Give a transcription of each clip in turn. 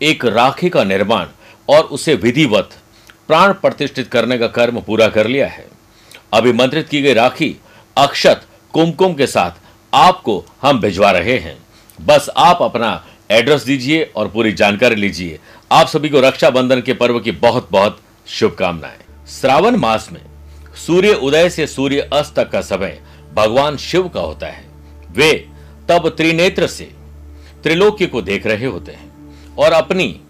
एक राखी का निर्माण और उसे विधिवत, प्राण प्रतिष्ठित करने का कर्म पूरा कर लिया है। अभिमंत्रित की गई राखी अक्षत कुमकुम के साथ आपको हम भिजवा रहे हैं। बस आप अपना एड्रेस दीजिए और पूरी जानकारी लीजिए। आप सभी को रक्षाबंधन के पर्व की बहुत बहुत शुभकामनाएँ। श्रावण मास में सूर्य उदय से सूर्य अस्त तक का समय भगवान शिव का होता है। वे तब त्रिनेत्र से त्रिलोक्य को देख रहे होते हैं। और अपनी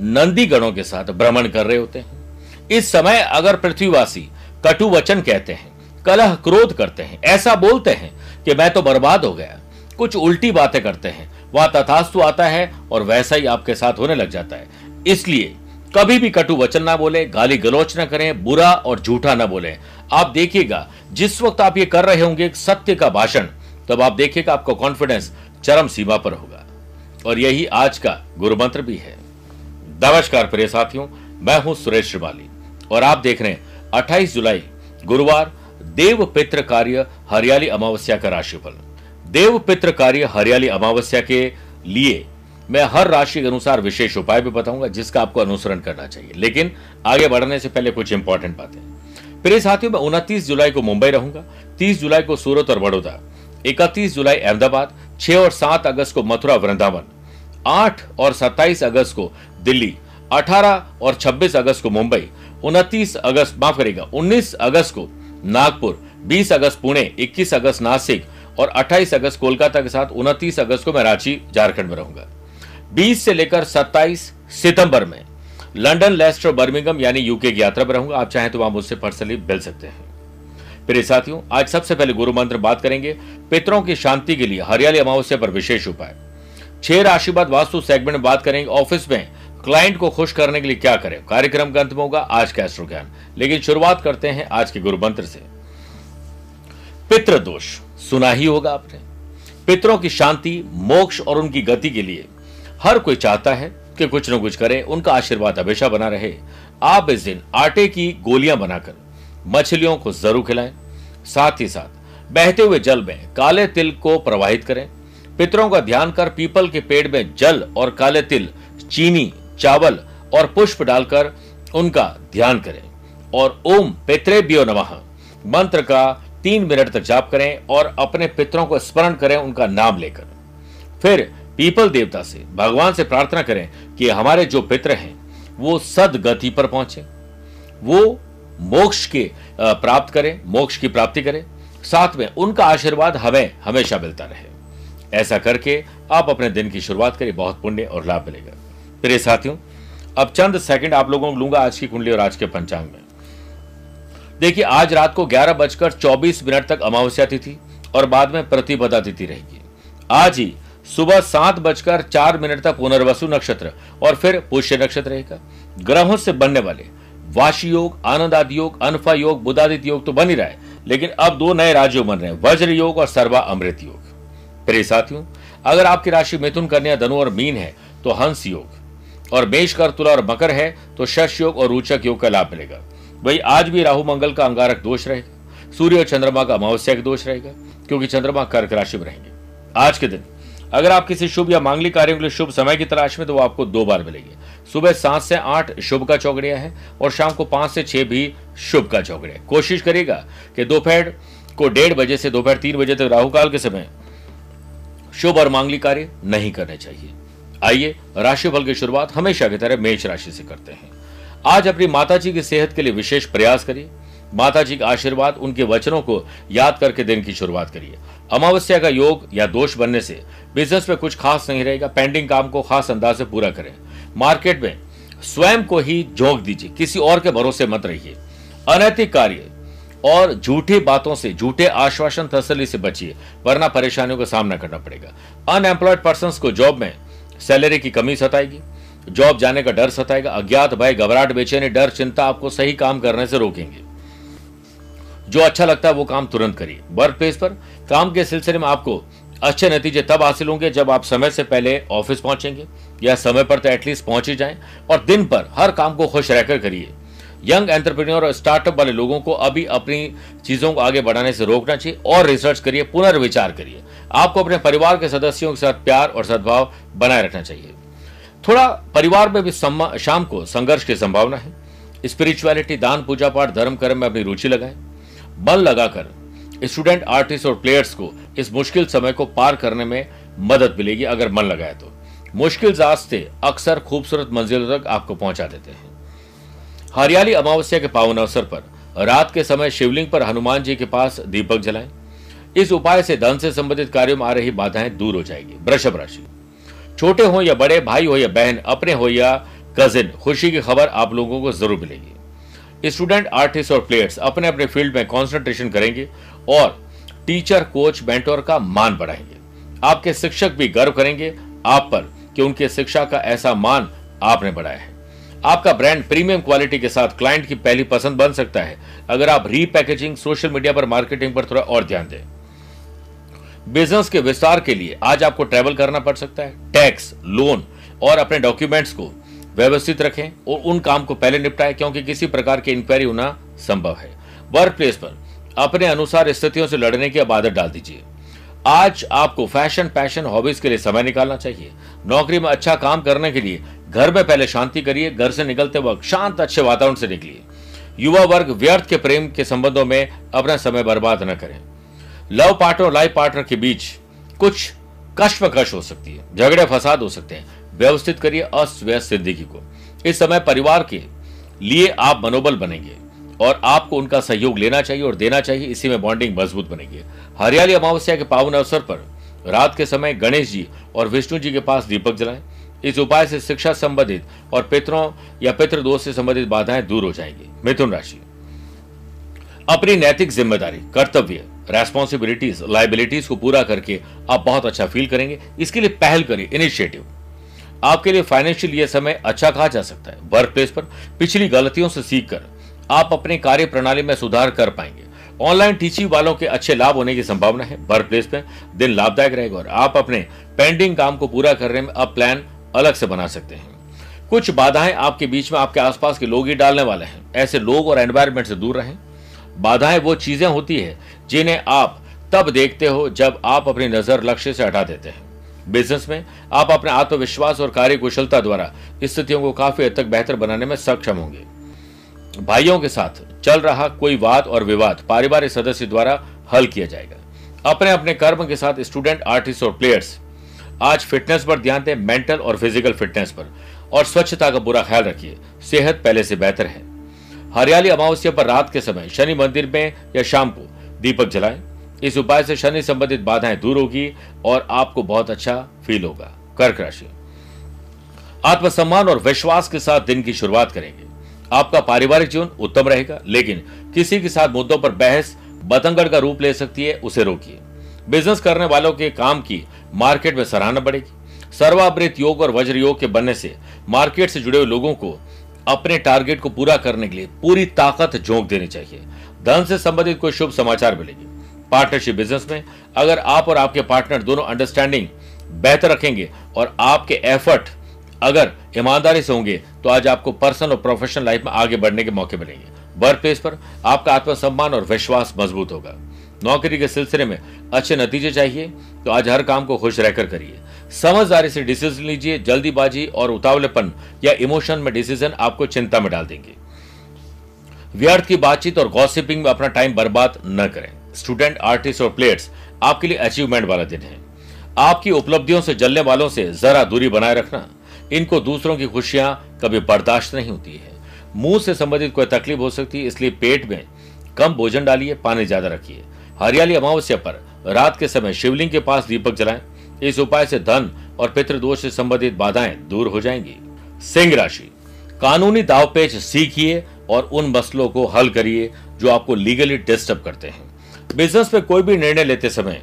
नंदी गणों के साथ भ्रमण कर रहे होते हैं। इस समय अगर पृथ्वीवासी कटु वचन कहते हैं, कलह क्रोध करते हैं, ऐसा बोलते हैं कि मैं तो बर्बाद हो गया। कुछ उल्टी बातें करते हैं, वह तथास्तु आता है और वैसा ही आपके साथ होने लग जाता है। इसलिए कभी भी कटु वचन ना बोले, गाली गलोच ना करें, बुरा और झूठा ना बोले। आप देखिएगा, जिस वक्त आप ये कर रहे होंगे, सत्य का भाषण, तब आप देखिएगा आपका कॉन्फिडेंस चरम सीमा पर होगा। और यही आज का गुरु मंत्र भी है। नमस्कार प्रिय साथियों, मैं हूँ सुरेश श्रिवाली और आप देख रहे हैं 28 जुलाई, गुरुवार, देव पित्र कार्य हरियाली अमावस्या का राशिफल। देव पित्र कार्य हरियाली अमावस्या के लिए मैं हर राशि के अनुसार विशेष उपाय भी बताऊँगा, जिसका आपको अनुसरण करना चाहिए। लेकिन आगे बढ़ने से पहले कुछ इंपॉर्टेंट बातें। प्रिय साथियों, मैं उनतीस जुलाई को मुंबई रहूँगा, तीस जुलाई को सूरत और बड़ौदा, इकतीस जुलाई अहमदाबाद, छह और सात अगस्त को मथुरा वृंदावन आठ और सत्ताईस अगस्त को दिल्ली, अठारह और छब्बीस अगस्त को मुंबई, उनतीस अगस्त, माफ़ करेगा उन्नीस अगस्त को नागपुर, बीस अगस्त पुणे, इक्कीस अगस्त नासिक और 28 अगस्त कोलकाता के साथ 29 अगस्त को मैं रांची, झारखंड में रहूँगा। 20 से लेकर 27 सितंबर में लंदन लेस्टर बर्मिंगम यानी यूके की यात्रा पर रहूँगा। आप चाहें तो वहाँ मुझसे पर्सनली मिल सकते हैं। प्रिय साथियों, आज सबसे पहले गुरु मंत्र बात करेंगे। पितरों की शांति के लिए हरियाली अमावस्या पर विशेष उपाय। छह राशिवाद वास्तु सेगमेंट में बात करेंगे ऑफ़िस में। क्लाइंट को खुश करने के लिए क्या करें? कार्यक्रम का अंत में होगा आज का एस्ट्रो ज्ञान। लेकिन शुरुआत करते हैं आज के गुरु मंत्र से। पितृ दोष, सुना ही होगा आपने। पितरों की शांति, मोक्ष और उनकी गति के लिए। हर कोई चाहता है कि कुछ न कुछ करें, उनका आशीर्वाद हमेशा बना रहे। आप इस दिन आटे की गोलियाँ बनाकर मछलियों को ज़रूर खिलाएँ। साथ ही साथ बहते हुए जल में काले तिल को प्रवाहित करें। पितरों का ध्यान कर पीपल के पेड़ में जल और काले तिल, चीनी, चावल और पुष्प डालकर उनका ध्यान करें। और ओम पितृभ्यो नमः। मंत्र का तीन मिनट तक जाप करें और अपने पितरों को स्मरण करें, उनका नाम लेकर। फिर पीपल देवता से भगवान से प्रार्थना करें कि हमारे जो पित्र हैं, वो सदगति पर पहुँचे। वो मोक्ष के प्राप्त करें, मोक्ष की प्राप्ति करें। साथ में उनका आशीर्वाद हमें हमेशा मिलता रहे। ऐसा करके आप अपने दिन की शुरुआत करें बहुत पुण्य और लाभ मिलेगा। प्रिय साथियों, अब चंद सेकंड आप लोगों को लूँगा आज की कुंडली और आज के पंचांग में। देखिए, आज रात को ग्यारह बजकर चौबीस मिनट तक अमावस्या तिथि और बाद में प्रतिपदा तिथि रहेगी। आज ही सुबह सात बजकर चार मिनट तक पुनर्वसु नक्षत्र और फिर पुष्य नक्षत्र रहेगा। ग्रहों से बनने वाले वाशी योग आनंद आदि योग, अनफा योग बुदादित्य योग तो बन ही रहा है, लेकिन अब दो नए राज्यों बन रहे हैं, वज्र योग और सर्वा अमृत योग। प्रिय साथियों, अगर आपकी राशि मिथुन कन्या, धनु और मीन है तो हंस योग। और मेष कर तुला और मकर है तो शश योग और रोचक योग का लाभ मिलेगा। वही आज भी राहु मंगल का अंगारक दोष रहेगा। सूर्य और चंद्रमा का अमावस्या दोष रहेगा, क्योंकि चंद्रमा कर्क राशि में रहेंगे। आज के दिन, अगर आप किसी शुभ या मांगलिक कार्यों के लिए शुभ समय की तलाश में तो वो आपको दो बार मिलेगी। सुबह सात से आठ शुभ का चौकड़िया है और शाम को पाँच से छह भी शुभ का चौकड़िया कोशिश करेगा कि दोपहर को डेढ़ बजे से दोपहर तीन बजे तक राहु काल के समय शुभ और मांगलिक कार्य नहीं करने चाहिए। आइए, राशिफल की शुरुआत हमेशा की तरह मेष राशि से करते हैं। आज अपनी माता जी की सेहत के लिए विशेष प्रयास करिए। माता जी का आशीर्वाद उनके वचनों को याद करके दिन की शुरुआत करिए। अमावस्या का योग या दोष बनने से बिज़नेस में कुछ खास नहीं रहेगा। पेंडिंग काम को खास अंदाज से पूरा करें। मार्केट में स्वयं को ही झोंक दीजिए। किसी और के भरोसे मत रहिए। अनैतिक कार्य और झूठी बातों से, झूठे आश्वासन तसली से बचिए, वरना परेशानियों का सामना करना पड़ेगा। अनएम्प्लॉयड पर्सन को जॉब में सैलरी की कमी सताएगी जॉब जाने का डर सताएगा, अज्ञात भय घबराहट, बेचैनी, डर, चिंता आपको सही काम करने से रोकेंगे। जो अच्छा लगता है वो काम तुरंत करिए। वर्क प्लेस पर काम के सिलसिले में आपको अच्छे नतीजे तब हासिल होंगे जब आप समय से पहले ऑफ़िस पहुँचेंगे या समय पर तो एटलीस्ट पहुँच ही जाएँ और दिन पर हर काम को खुश रहकर करिए। यंग एंटरप्रेन्योर और स्टार्टअप वाले लोगों को अभी अपनी चीज़ों को आगे बढ़ाने से रोकना चाहिए और रिसर्च करिए, पुनर्विचार करिए। आपको अपने परिवार के सदस्यों के साथ प्यार और सद्भाव बनाए रखना चाहिए। थोड़ा परिवार में भी शाम को संघर्ष की संभावना है। स्पिरिचुअलिटी, दान, पूजा पाठ, धर्म, कर्म में अपनी रुचि लगाएँ। बल लगाकर स्टूडेंट, आर्टिस्ट और प्लेयर्स को इस मुश्किल समय को पार करने में मदद मिलेगी अगर मन लगाए तो। मुश्किल रास्ते अक्सर खूबसूरत मंजिलों तक आपको पहुँचा देते हैं। हरियाली अमावस्या के पावन अवसर पर रात के समय शिवलिंग पर हनुमान जी के पास दीपक जलाएँ। इस उपाय से धन से संबंधित कार्यों में आ रही बाधाएँ दूर हो जाएगी। वृषभ राशि। छोटे हो या बड़े, भाई हो या बहन, अपने हो या कजिन खुशी की खबर आप लोगों को ज़रूर मिलेगी। स्टूडेंट आर्टिस्ट और प्लेयर्स अपने अपने फ़ील्ड में कॉन्सेंट्रेशन करेंगे और टीचर कोच मेंटोर का मान बढ़ाएँगे। आपके शिक्षक भी गर्व करेंगे आप पर कि उनके शिक्षा का ऐसा मान आपने बढ़ाया है। आपका ब्रांड प्रीमियम क्वालिटी के साथ क्लाइंट की पहली पसंद बन सकता है। अगर आप रीपैकेजिंग सोशल मीडिया पर मार्केटिंग पर थोड़ा और ध्यान दें। बिज़नेस के विस्तार के लिए आज आपको ट्रैवल करना पड़ सकता है। टैक्स लोन और अपने डॉक्यूमेंट्स को व्यवस्थित रखें और उन काम को पहले निपटाएँ, क्योंकि किसी प्रकार की इंक्वायरी होना संभव है। वर्क प्लेस पर अपने अनुसार स्थितियों से लड़ने की अब आदत डाल दीजिए। आज आपको फ़ैशन, पैशन, हॉबीज के लिए समय निकालना चाहिए। नौकरी में अच्छा काम करने के लिए घर में पहले शांति करिए, घर से निकलते वक्त शांत, अच्छे वातावरण से निकलिए। युवा वर्ग व्यर्थ के प्रेम के संबंधों में अपना समय बर्बाद न करें। लव पार्टनर लाइफ पार्टनर के बीच कुछ कश्मकश हो सकती है, झगड़े, फसाद हो सकते हैं। व्यवस्थित करिए अस्त व्यस्त ज़िंदगी को। इस समय परिवार के लिए आप मनोबल बनेंगे। और आपको उनका सहयोग लेना चाहिए और देना चाहिए, इसी में बॉन्डिंग मज़बूत बनेगी। हरियाली अमावस्या के पावन अवसर पर रात के समय गणेश जी और विष्णु जी के पास दीपक जलाएँ। इस उपाय से शिक्षा संबंधित और पितरों या पितृ दोष से संबंधित बाधाएँ दूर हो जाएँगी। मिथुन राशि। अपनी नैतिक ज़िम्मेदारी, कर्तव्य रेस्पॉन्सिबिलिटीज लाइबिलिटीज को पूरा करके आप बहुत अच्छा फील करेंगे। इसके लिए पहल करिए इनिशिएटिव आपके लिए फाइनेंशियल ये समय अच्छा कहा जा सकता है। वर्क प्लेस पर पिछली गलतियों से सीखकर आप अपनी कार्य प्रणाली में सुधार कर पाएँगे। ऑनलाइन टीचिंग वालों के अच्छे लाभ होने की संभावना है। वर्क प्लेस में दिन लाभदायक रहेगा और आप अपने पेंडिंग काम को पूरा करने में अब प्लान अलग से बना सकते हैं। कुछ बाधाएँ आपके बीच में आपके आसपास के लोग ही डालने वाले हैं। ऐसे लोग और एनवायरमेंट से दूर रहें। बाधाएँ वो चीज़ें होती है जिन्हें आप तब देखते हो जब आप अपनी नज़र लक्ष्य से हटा देते हैं। बिज़नेस में आप अपने आत्मविश्वास और कार्य कुशलता द्वारा स्थितियों को काफ़ी हद तक बेहतर बनाने में सक्षम होंगे। भाइयों के साथ चल रहा कोई वाद और विवाद पारिवारिक सदस्य द्वारा हल किया जाएगा। अपने अपने कर्म के साथ स्टूडेंट आर्टिस्ट और प्लेयर्स आज फिटनेस पर ध्यान दें मेंटल और फ़िज़िकल फिटनेस पर। और स्वच्छता का बुरा ख्याल रखिए, सेहत पहले से बेहतर है। हरियाली अमावस्या पर रात के समय शनि मंदिर में या शाम को दीपक जलाएँ। इस उपाय से शनि संबंधित बाधाएँ दूर होगी और आपको बहुत अच्छा फील होगा। कर्क राशि। आत्मसम्मान और विश्वास के साथ दिन की शुरुआत करेंगे। आपका पारिवारिक जीवन उत्तम रहेगा, लेकिन किसी के साथ मुद्दों पर बहस बतंगड़ का रूप ले सकती है, उसे रोकिए। बिज़नेस करने वालों के काम की मार्केट में सराहना बढ़ेगी। सर्वावृत योग और वज्र योग के बनने से मार्केट से जुड़े हुए लोगों को अपने टारगेट को पूरा करने के लिए पूरी ताकत झोंक देनी चाहिए। धन से संबंधित कोई शुभ समाचार मिलेगी। पार्टनरशिप बिज़नेस में अगर आप और आपके पार्टनर दोनों अंडरस्टैंडिंग बेहतर रखेंगे और आपके एफर्ट अगर ईमानदारी से होंगे तो आज आपको पर्सनल और प्रोफेशनल लाइफ में आगे बढ़ने के मौके मिलेंगे। वर्क प्लेस पर आपका आत्मसम्मान और विश्वास मज़बूत होगा। नौकरी के सिलसिले में अच्छे नतीजे चाहिए तो आज हर काम को खुश रहकर करिए। समझदारी से डिसीज़न लीजिए, जल्दीबाजी और उतावलेपन या इमोशन में डिसीज़न आपको चिंता में डाल देंगे। व्यर्थ की बातचीत और गॉसिपिंग में अपना टाइम बर्बाद न करें। स्टूडेंट, आर्टिस्ट और प्लेयर्स आपके लिए अचीवमेंट वाला दिन है। आपकी उपलब्धियों से जलने वालों से जरा दूरी बनाए रखना इनको दूसरों की खुशियाँ कभी बर्दाश्त नहीं होती है। मुँह से संबंधित कोई तकलीफ़ हो सकती है इसलिए पेट में कम भोजन डालिए, पानी ज़्यादा रखिए। हरियाली अमावस्या पर रात के समय शिवलिंग के पास दीपक जलाएँ। इस उपाय से धन और पितृदोष से संबंधित बाधाएँ दूर हो जाएँगी। सिंह राशि, कानूनी दावपेच सीखिए और उन मसलों को हल करिए जो आपको लीगली डिस्टर्ब करते हैं। बिज़नेस में कोई भी निर्णय लेते समय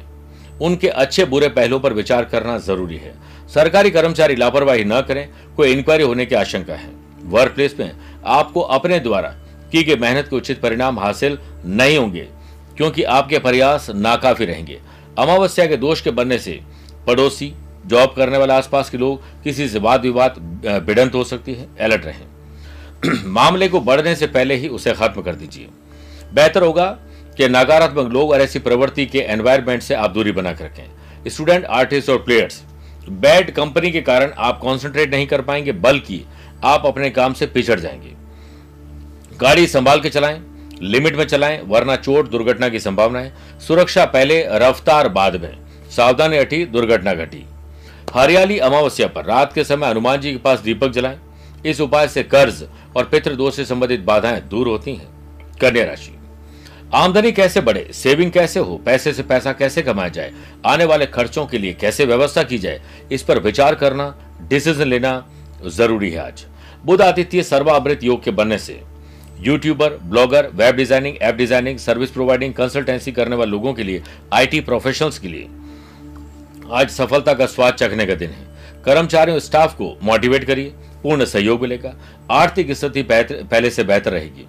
उनके अच्छे बुरे पहलुओं पर विचार करना ज़रूरी है। सरकारी कर्मचारी लापरवाही न करें, कोई इंक्वायरी होने की आशंका है। वर्क प्लेस में आपको अपने द्वारा की गई मेहनत के उचित परिणाम हासिल नहीं होंगे, क्योंकि आपके प्रयास नाकाफी रहेंगे। अमावस्या के दोष के बनने से पड़ोसी जॉब करने वाले आसपास के लोग किसी से वाद विवाद भिड़ंत हो सकती है अलर्ट रहें। मामले को बढ़ने से पहले ही उसे खत्म कर दीजिए। बेहतर होगा कि नकारात्मक लोग और ऐसी प्रवृत्ति के एनवायरमेंट से आप दूरी बनाकर रखें। स्टूडेंट आर्टिस्ट और प्लेयर्स बैड कंपनी के कारण आप कॉन्सेंट्रेट नहीं कर पाएँगे, बल्कि आप अपने काम से पिछड़ जाएँगे। गाड़ी संभाल के चलाएँ, लिमिट में चलाएँ, वरना चोट दुर्घटना की संभावना है। सुरक्षा पहले, रफ्तार बाद में। सावधानी हटी, दुर्घटना घटी। हरियाली अमावस्या पर। रात के समय हनुमान जी के पास दीपक जलाएँ। इस उपाय से कर्ज और पितृदोष से संबंधित बाधाएँ दूर होती हैं। कन्या राशि। आमदनी कैसे बढ़े सेविंग कैसे हो, पैसे से पैसा कैसे कमाया जाए, आने वाले खर्चों के लिए कैसे व्यवस्था की जाए, इस पर विचार करना डिसीज़न लेना ज़रूरी है आज। बुध आदित्य सर्वामृत योग के बनने से YouTuber blogger web designing app designing service providing consultancy करने वाले लोगों के लिए आईटी प्रोफेशनल्स के लिए आज सफलता का स्वाद चखने का दिन है। कर्मचारियों स्टाफ को मोटिवेट करिए, पूर्ण सहयोग मिलेगा, आर्थिक स्थिति पहले से बेहतर रहेगी।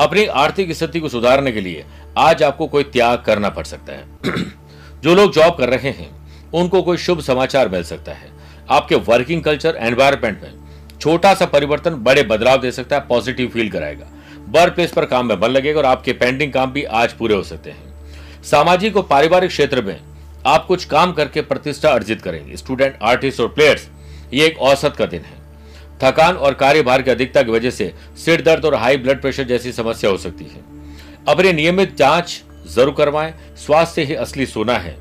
अपनी आर्थिक स्थिति को सुधारने के लिए आज आपको कोई त्याग करना पड़ सकता है। जो लोग जॉब कर रहे हैं, उनको कोई शुभ समाचार मिल सकता है। आपके वर्किंग कल्चर एनवायरमेंट में छोटा सा परिवर्तन बड़े बदलाव दे सकता है पॉजिटिव फील कराएगा। वर्क प्लेस पर काम में बल लगेगा और आपके पेंडिंग काम भी आज पूरे हो सकते हैं। सामाजिक और पारिवारिक क्षेत्र में आप कुछ काम करके प्रतिष्ठा अर्जित करेंगे। स्टूडेंट आर्टिस्ट और प्लेयर्स ये एक औसत का दिन है। थकान और कार्यभार की अधिकता की वजह से सिर दर्द और हाई ब्लड प्रेशर जैसी समस्या हो सकती है। अपने नियमित जाँच ज़रूर करवाएँ। स्वास्थ्य ही असली सोना है।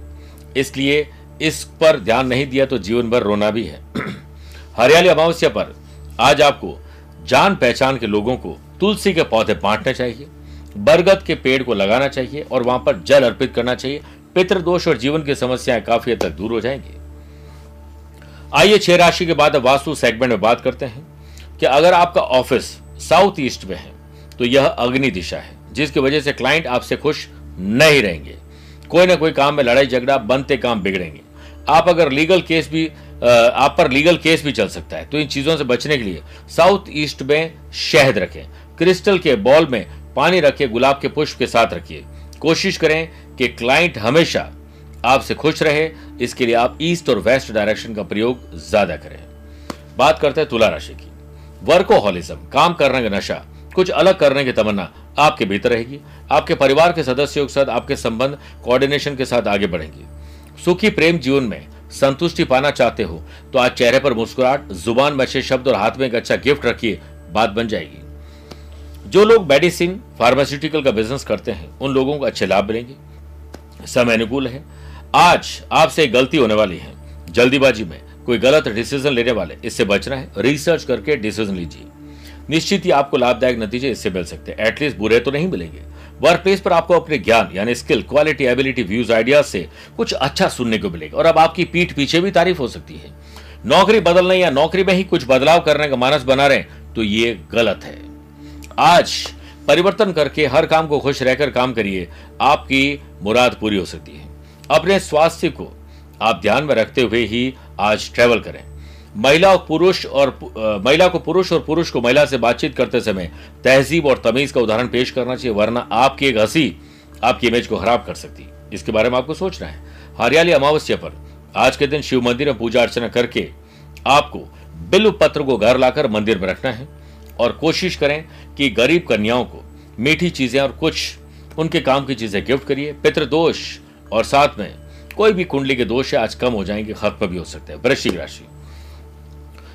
इसलिए इस पर ध्यान नहीं दिया तो जीवन भर रोना भी है। हरियाली अमावस्या पर आज आपको जान पहचान के लोगों को तुलसी के पौधे बांटने चाहिए, बरगद के पेड़ को लगाना चाहिए और वहाँ पर जल अर्पित करना चाहिए। पितृदोष और जीवन की समस्याएँ काफ़ी हद तक दूर हो जाएँगी। आइए छह राशि के बाद वास्तु सेगमेंट में बात करते हैं कि अगर आपका ऑफ़िस साउथ ईस्ट में है तो यह अग्नि दिशा है, जिसकी वजह से क्लाइंट आपसे खुश नहीं रहेंगे। कोई ना कोई काम में लड़ाई झगड़ा, बनते काम बिगड़ेंगे। आप अगर लीगल केस भी आप पर लीगल केस भी चल सकता है तो इन चीज़ों से बचने के लिए साउथ ईस्ट में शहद रखें। क्रिस्टल के बॉल में पानी रखिए गुलाब के पुष्प के साथ रखिए। कोशिश करें कि क्लाइंट हमेशा आपसे खुश रहे, इसके लिए आप ईस्ट और वेस्ट डायरेक्शन का प्रयोग ज़्यादा करें। बात करते हैं तुला राशि की। वर्कोहॉलिज्म, काम करने का नशा, कुछ अलग करने की तमन्ना आपके भीतर रहेगी। आपके परिवार के सदस्यों के साथ आपके संबंध कोऑर्डिनेशन के साथ आगे बढ़ेंगे। सुखी प्रेम जीवन में संतुष्टि पाना चाहते हो तो आज चेहरे पर मुस्कुराहट, ज़ुबान में अच्छे शब्द और हाथ में एक अच्छा गिफ्ट रखिए, बात बन जाएगी। जो लोग मेडिसिन फार्मास्यूटिकल का बिज़नेस करते हैं, उन लोगों को अच्छे लाभ मिलेंगे। समय अनुकूल है आज आपसे गलती होने वाली है। जल्दीबाजी में कोई गलत डिसीज़न लेने वाले इससे बचना है। रिसर्च करके डिसीज़न लीजिए। निश्चित ही आपको लाभदायक नतीजे इससे मिल सकते हैं। एटलीस्ट बुरे तो नहीं मिलेंगे। वर्क प्लेस पर आपको अपने ज्ञान, यानी skill quality ability views ideas से कुछ अच्छा सुनने को मिलेगा। और अब आपकी पीठ पीछे भी तारीफ़ हो सकती है। नौकरी बदलने या नौकरी में ही कुछ बदलाव करने का मानस बना रहे तो ये गलत है। आज परिवर्तन करके हर काम को खुश रहकर काम करिए। आपकी मुराद पूरी हो सकती है। अपने स्वास्थ्य को आप ध्यान में रखते हुए ही आज ट्रेवल करें। महिला और पुरुष और महिला को पुरुष और पुरुष को महिला से बातचीत करते समय तहजीब और तमीज का उदाहरण पेश करना चाहिए, वरना आपकी एक हँसी आपकी इमेज को खराब कर सकती है। इसके बारे में आपको सोचना है। हरियाली अमावस्या पर आज के दिन शिव मंदिर में पूजा अर्चना करके आपको बिल्व पत्र को घर लाकर मंदिर में रखना है और कोशिश करें कि गरीब कन्याओं को मीठी चीज़ें और कुछ उनके काम की चीज़ें गिफ्ट करिए। पितृदोष और साथ में कोई भी कुंडली के दोष आज कम हो जाएँगे खत्म भी हो सकते हैं। वृश्चिक राशि।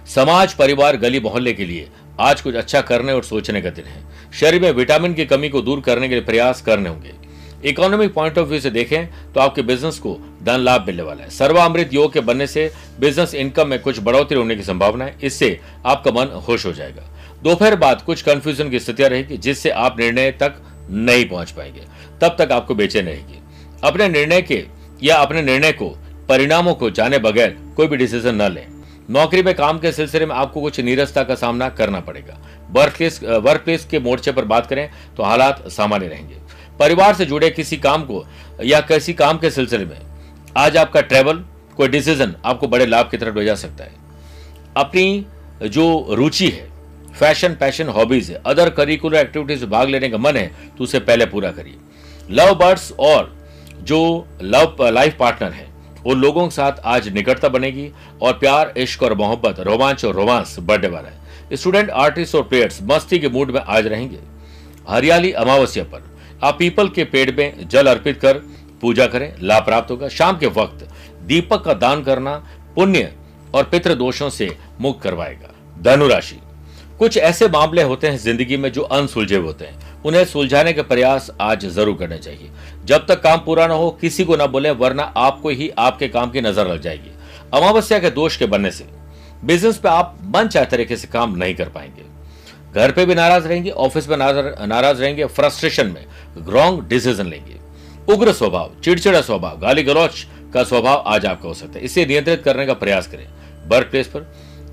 समाज, परिवार, गली, मोहल्ले के लिए आज कुछ अच्छा करने और सोचने का दिन है। शरीर में विटामिन की कमी को दूर करने के लिए प्रयास करने होंगे। इकोनॉमिक पॉइंट ऑफ़ व्यू से देखें तो आपके बिज़नेस को धन लाभ मिलने वाला है। सर्वामृत योग के बनने से बिज़नेस इनकम में कुछ बढ़ोतरी होने की संभावना है। इससे आपका मन खुश हो जाएगा। दोपहर बाद कुछ कंफ्यूजन की स्थितियाँ रहेगी, जिससे आप निर्णय तक नहीं पहुँच पाएँगे। तब तक आपको बेचैन रहेगी। अपने निर्णय के या अपने निर्णय को, परिणामों को जाने बगैर कोई भी डिसीज़न न लें। नौकरी में काम के सिलसिले में आपको कुछ नीरसता का सामना करना पड़ेगा। वर्क प्लेस वर्क प्लेस के मोर्चे पर बात करें तो हालात सामान्य रहेंगे। परिवार से जुड़े किसी काम को या किसी काम के सिलसिले में आज आपका ट्रेवल कोई डिसीज़न आपको बड़े लाभ की तरफ़ ले जा सकता है। अपनी जो रुचि है फ़ैशन पैशन हॉबीज है अदर करिकुलर एक्टिविटीज़ में भाग लेने का मन है तो उसे पहले पूरा करिए। लव बर्ड्स और जो लव लाइफ पार्टनर है उन लोगों के साथ आज निकटता बनेगी और प्यार, इश्क और मोहब्बत, रोमांच और रोमांस बढ़ने वाला है। स्टूडेंट आर्टिस्ट और प्लेयर्स मस्ती के मूड में आज रहेंगे। हरियाली अमावस्या पर, आप पीपल के पेड़ में जल अर्पित कर पूजा करें लाभ प्राप्त होगा। शाम के वक्त दीपक का दान करना पुण्य और पितृ दोषों से मुक्त करवाएगा। धनुराशि कुछ ऐसे मामले होते हैं ज़िंदगी में जो अनसुलझे होते हैं। उन्हें सुलझाने के प्रयास आज ज़रूर करने चाहिए। जब तक काम पूरा ना हो, किसी को ना बोले, वरना आपको ही आपके काम की नज़र लग जाएगी। अमावस्या के दोष के बनने से बिज़नेस पे आप मन चाहे तरीके से काम नहीं कर पाएँगे। घर पे भी नाराज़ रहेंगे, ऑफ़िस में नाराज़ रहेंगे, फ्रस्ट्रेशन में रॉन्ग डिसीज़न लेंगे। उग्र स्वभाव, चिड़चिड़ा स्वभाव गाली गलौच का स्वभाव आज आपका हो सकता है। इसे नियंत्रित करने का प्रयास करें। वर्क प्लेस पर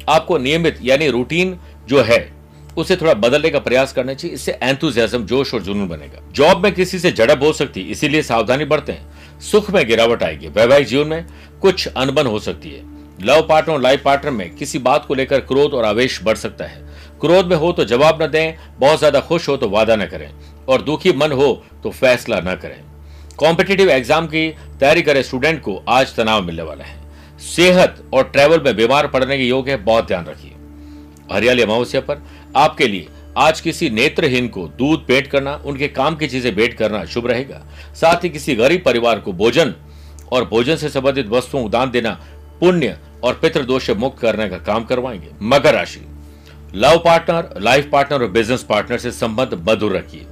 आपको नियमित यानी रूटीन जो है, उसे थोड़ा बदलने का प्रयास करना चाहिए। इससे एंथुजियाज्म जोश और जुनून बनेगा। जॉब में किसी से झड़प हो सकती है इसीलिए सावधानी बरतें। सुख में गिरावट आएगी। वैवाहिक जीवन में कुछ अनबन हो सकती है। लव पार्टनर और लाइफ पार्टनर में किसी बात को लेकर क्रोध और आवेश बढ़ सकता है। क्रोध में हो तो जवाब न दें, बहुत ज़्यादा खुश हो तो वादा न करें। और दुखी मन हो तो फैसला न करें। कॉम्पिटेटिव एग्ज़ाम की तैयारी करे। स्टूडेंट को आज तनाव मिलने वाला है। सेहत और ट्रैवल में बीमार पड़ने के योग है बहुत ध्यान रखिए। हरियाली अमावस्या पर आपके लिए आज किसी नेत्रहीन को दूध भेंट करना, उनके काम की चीज़ें भेंट करना शुभ रहेगा। साथ ही किसी गरीब परिवार को भोजन और भोजन से संबंधित वस्तुओं दान देना पुण्य और पितृ दोष से मुक्त करने का काम करवाएँगे। मकर राशि। लव पार्टनर, लाइफ पार्टनर और बिज़नेस पार्टनर से संबंध मधुर रखिए।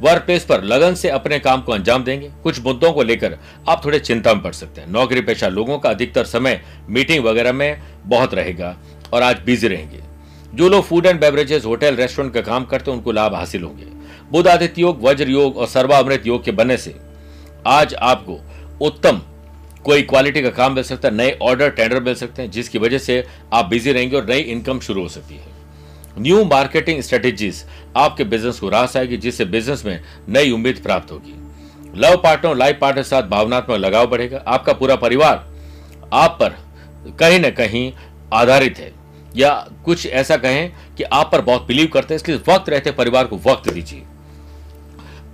वर्क प्लेस पर लगन से अपने काम को अंजाम देंगे। कुछ मुद्दों को लेकर आप थोड़े चिंता में पड़ सकते हैं। नौकरी पेशा लोगों का अधिकतर समय मीटिंग वगैरह में बहुत रहेगा और आज बिज़ी रहेंगे। जो लोग food and beverages hotel restaurant का काम करते हैं, उनको लाभ हासिल होंगे। बुध आदित्य योग, वज्र योग और सर्वामृत योग के बनने से आज आपको उत्तम कोई क्वालिटी का काम मिल सकता है, नए ऑर्डर टेंडर मिल सकते हैं, जिसकी वजह से आप बिज़ी रहेंगे और नई इनकम शुरू हो सकती है। न्यू मार्केटिंग स्ट्रेटेजीज आपके बिज़नेस को रास आएगी, जिससे बिज़नेस में नई उम्मीद प्राप्त होगी। लव पार्टनर लाइफ पार्टनर के साथ भावनात्मक लगाव बढ़ेगा। आपका पूरा परिवार आप पर कहीं ना कहीं आधारित है। या कुछ ऐसा कहें कि आप पर बहुत बिलीव करते हैं, इसलिए वक्त रहते परिवार को वक्त दीजिए।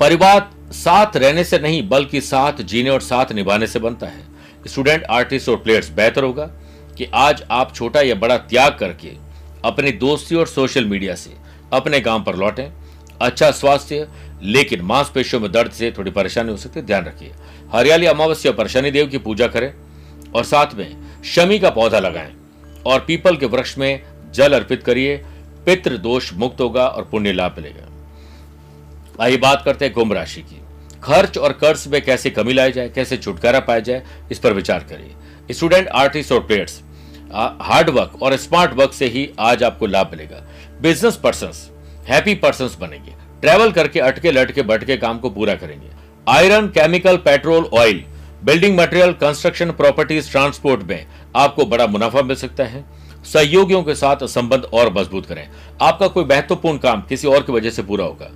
परिवार साथ रहने से नहीं, बल्कि साथ जीने और साथ निभाने से बनता है। स्टूडेंट आर्टिस्ट और प्लेयर्स बेहतर होगा कि आज आप छोटा या बड़ा त्याग करके अपनी दोस्ती और सोशल मीडिया से अपने काम पर लौटें। अच्छा स्वास्थ्य, लेकिन मांसपेशियों में दर्द से थोड़ी परेशानी हो सकती है, ध्यान रखिए। हरियाली, अमावस्या पर शनिदेव की पूजा करें और साथ में शमी का पौधा लगाएँ। और पीपल के वृक्ष में जल अर्पित करिए, पितृ दोष मुक्त होगा और पुण्य लाभ मिलेगा। आइए बात करते हैं कुंभ राशि की। खर्च और कर्ज में कैसे कमी लाई जाए, कैसे छुटकारा पाया जाए, इस पर विचार करिए। स्टूडेंट, आर्टिस्ट और प्लेयर्स हार्ड वर्क और स्मार्ट वर्क से ही आज आपको लाभ मिलेगा। बिज़नेस पर्सन हैप्पी पर्सन बनेंगे। ट्रैवल करके अटके लटके बटके काम को पूरा करेंगे। Iron, chemical, petrol, oil building material, construction properties, transport में आपको बड़ा मुनाफा मिल सकता है। सहयोगियों के साथ संबंध और मज़बूत करें। आपका कोई महत्वपूर्ण काम किसी और की वजह से पूरा होगा।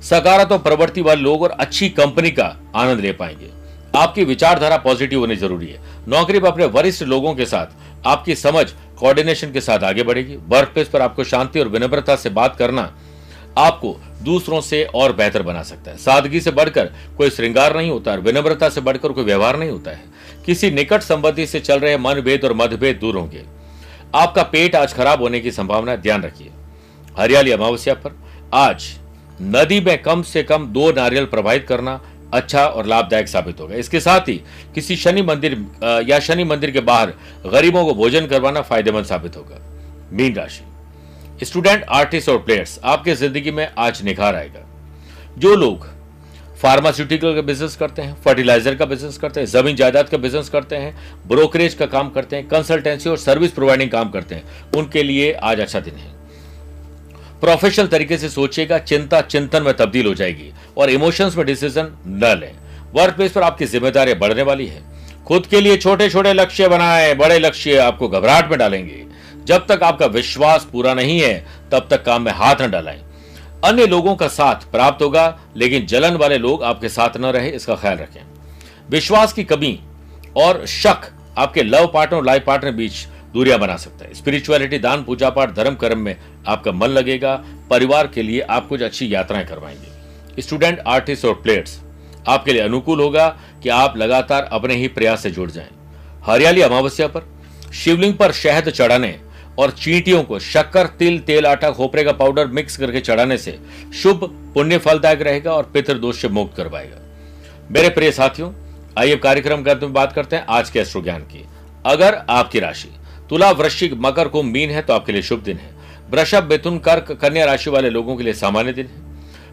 सकारात्मक प्रवृत्ति वाले लोग और अच्छी कंपनी का आनंद ले पाएँगे। आपकी विचारधारा पॉजिटिव होनी ज़रूरी है। नौकरी पर अपने वरिष्ठ लोगों के साथ आपकी समझ कोऑर्डिनेशन के साथ आगे बढ़ेगी। वर्क प्लेस पर आपको शांति और विनम्रता से बात करना आपको दूसरों से और बेहतर बना सकता है। सादगी से बढ़कर कोई श्रृंगार नहीं होता है विनम्रता से बढ़कर कोई व्यवहार नहीं होता है। किसी निकट संबंधी से चल रहे मनभेद और मतभेद दूर होंगे। आपका पेट आज खराब होने की संभावना ध्यान रखिए। हरियाली अमावस्या पर। आज नदी में कम से कम दो नारियल प्रवाहित करना अच्छा और लाभदायक साबित होगा। इसके साथ ही किसी शनि मंदिर या शनि मंदिर के बाहर गरीबों को भोजन करवाना फ़ायदेमंद साबित होगा। मीन राशि। स्टूडेंट, आर्टिस्ट और प्लेयर्स, आपके ज़िंदगी में आज निखार आएगा। जो लोग फार्मास्यूटिकल का बिज़नेस करते हैं फर्टिलाइज़र का बिज़नेस करते हैं, ज़मीन जायदाद का बिज़नेस करते हैं ब्रोकरेज का काम करते हैं कंसल्टेंसी और सर्विस प्रोवाइडिंग काम करते हैं, उनके लिए आज अच्छा दिन है। प्रोफेशनल तरीके से सोचिएगा, चिंता, चिंतन में तब्दील हो जाएगी और इमोशंस में डिसीज़न न लें। वर्क प्लेस पर आपकी ज़िम्मेदारी बढ़ने वाली है। खुद के लिए छोटे छोटे लक्ष्य बनाएँ, बड़े लक्ष्य आपको घबराहट में डालेंगे। जब तक आपका विश्वास पूरा नहीं है, तब तक काम में हाथ न डालें अन्य लोगों का साथ प्राप्त होगा, लेकिन जलन वाले लोग आपके साथ न रहे, इसका ख्याल रखें। विश्वास की कमी और शक आपके लव पार्टनर और लाइफ पार्टनर बीच दूरियाँ बना सकता है। स्पिरिचुअलिटी, दान, पूजा पाठ, धर्म कर्म में आपका मन लगेगा, परिवार के लिए आप कुछ अच्छी यात्राएँ करवाएँगे। स्टूडेंट, आर्टिस्ट और प्लेयर्स, आपके लिए अनुकूल होगा कि आप लगातार अपने ही प्रयास से जुड़ जाएँ। हरियाली अमावस्या पर, शिवलिंग पर शहद चढ़ाने और चींटियों को शक्कर, तिल, तेल, आटा, खोपरे का पाउडर मिक्स करके चढ़ाने से शुभ पुण्य फलदायक रहेगा और पितृदोष से मुक्त करवाएगा। मेरे प्रिय साथियों, आइए कार्यक्रम के अंत में बात करते हैं आज के अश्रु ज्ञान की। अगर आपकी राशि तुला, वृश्चिक, मकर को मीन है तो आपके लिए शुभ दिन है। वृषभ, मिथुन, कर्क, कन्या राशि वाले लोगों के लिए सामान्य दिन है।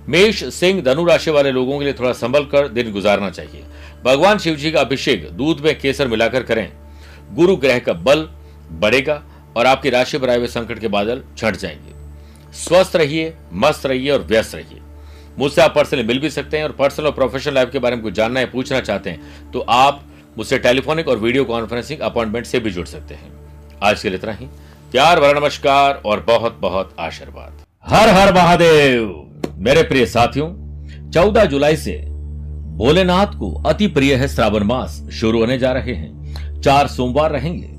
मेष, सिंह, धनु राशि वाले लोगों के लिए थोड़ा संभल कर दिन गुजारना चाहिए। भगवान शिव जी का अभिषेक दूध में केसर मिलाकर करें। गुरु ग्रह का बल बढ़ेगा। और आपकी राशि पर आए हुए संकट के बादल छट जाएँगे। स्वस्थ रहिए, मस्त रहिए और व्यस्त रहिए। मुझसे आप पर्सनली मिल भी सकते हैं और पर्सनल और प्रोफेशनल लाइफ के बारे में कुछ जानना है पूछना चाहते हैं तो आप मुझसे टेलीफोनिक और वीडियो कॉन्फ्रेंसिंग अपॉइंटमेंट से भी जुड़ सकते हैं। आज के लिए इतना ही। प्यार भरा नमस्कार और बहुत बहुत आशीर्वाद। हर हर महादेव। मेरे प्रिय साथियों, चौदह जुलाई से भोलेनाथ को अति प्रिय है श्रावण मास शुरू होने जा रहे हैं। चार सोमवार रहेंगे।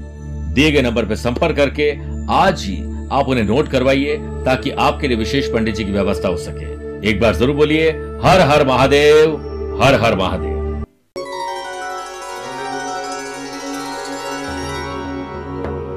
दिए गए नंबर पर संपर्क करके आज ही आप उन्हें नोट करवाइए ताकि आपके लिए विशेष पंडित जी की व्यवस्था हो सके। एक बार ज़रूर बोलिए, हर हर महादेव, हर हर महादेव।